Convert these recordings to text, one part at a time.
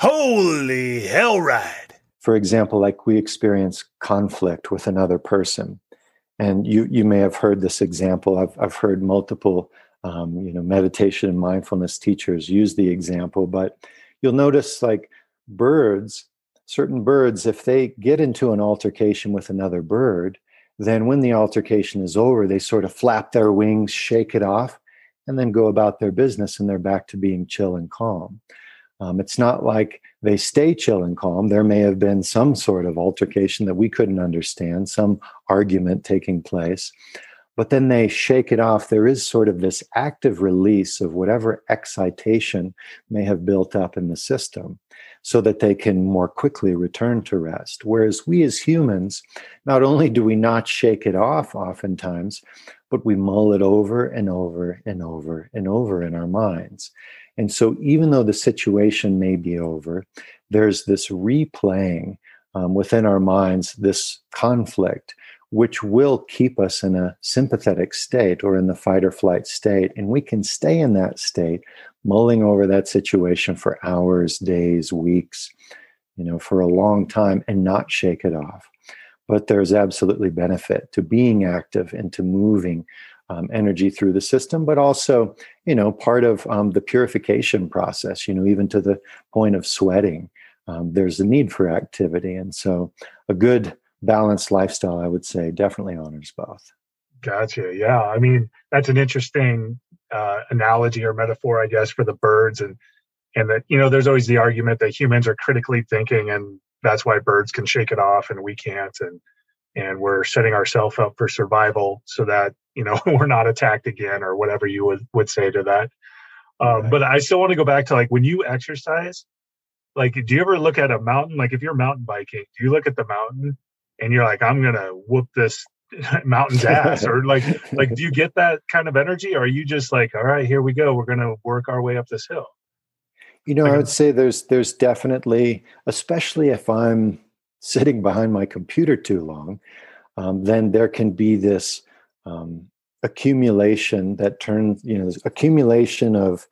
Holy hell ride. For example, like we experience conflict with another person. And you, you may have heard this example. I've, I've heard multiple um, you know, meditation and mindfulness teachers use the example, but you'll notice like birds, certain birds, if they get into an altercation with another bird, then when the altercation is over, they sort of flap their wings, shake it off, and then go about their business and they're back to being chill and calm. Um, it's not like they stay chill and calm. There may have been some sort of altercation that we couldn't understand, some argument taking place but then they shake it off. There is sort of this active release of whatever excitation may have built up in the system so that they can more quickly return to rest. Whereas we as humans, not only do we not shake it off oftentimes, but we mull it over and over and over and over in our minds. And so, even though the situation may be over, there's this replaying um, within our minds, this conflict which will keep us in a sympathetic state or in the fight or flight state. And we can stay in that state, mulling over that situation for hours, days, weeks, you know, for a long time and not shake it off. But there's absolutely benefit to being active and to moving um, energy through the system, but also, you know, part of um, the purification process, you know, even to the point of sweating. Um, there's a need for activity. And so a good balanced lifestyle, I would say, definitely honors both. Gotcha. Yeah. I mean, that's an interesting uh, analogy or metaphor, I guess, for the birds and and that you know, there's always the argument that humans are critically thinking, and that's why birds can shake it off and we can't, and and we're setting ourselves up for survival so that you know we're not attacked again or whatever you would would say to that. Um, right. But I still want to go back to like when you exercise. Like, do you ever look at a mountain? Like, if you're mountain biking, do you look at the mountain and you're like, I'm gonna whoop this mountain's ass, or like, like, do you get that kind of energy, or are you just like, all right, here we go, we're gonna work our way up this hill? You know, I would say there's there's definitely, especially if I'm sitting behind my computer too long, um, then there can be this um, accumulation that turns, you know, this accumulation of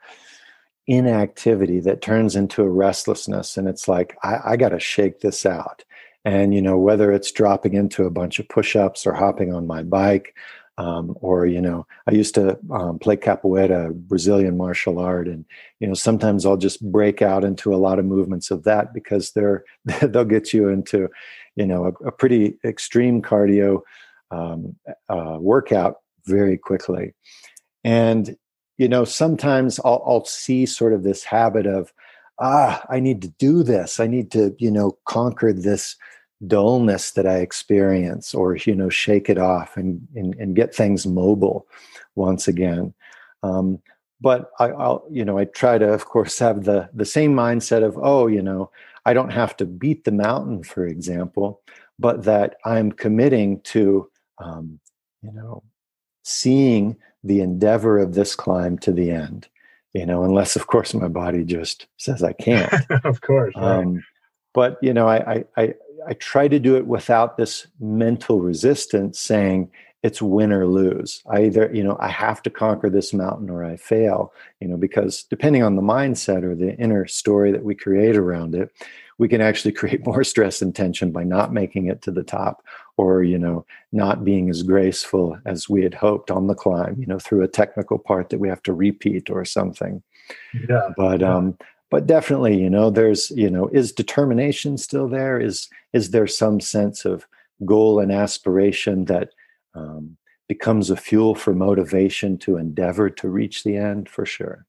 inactivity that turns into a restlessness, and it's like I, I got to shake this out. And you know whether it's dropping into a bunch of push-ups or hopping on my bike um, or you know i used to um, play capoeira brazilian martial art and you know sometimes i'll just break out into a lot of movements of that because they're they'll get you into you know a, a pretty extreme cardio um, uh, workout very quickly. And you know sometimes I'll, I'll see sort of this habit of ah i need to do this. I need to you know conquer this dullness that i experience or you know shake it off and and, and get things mobile once again um, but I, i'll you know i try to of course have the the same mindset of oh you know i don't have to beat the mountain for example but that i'm committing to um, you know seeing the endeavor of this climb to the end you know, unless of course my body just says I can't. of course. Right. Um, but you know, I, I I try to do it without this mental resistance, saying it's win or lose. I either you know I have to conquer this mountain or I fail. You know, because depending on the mindset or the inner story that we create around it, we can actually create more stress and tension by not making it to the top or you know not being as graceful as we had hoped on the climb you know through a technical part that we have to repeat or something yeah but um but definitely you know there's you know is determination still there? Is is there some sense of goal and aspiration that um, becomes a fuel for motivation to endeavor to reach the end? For sure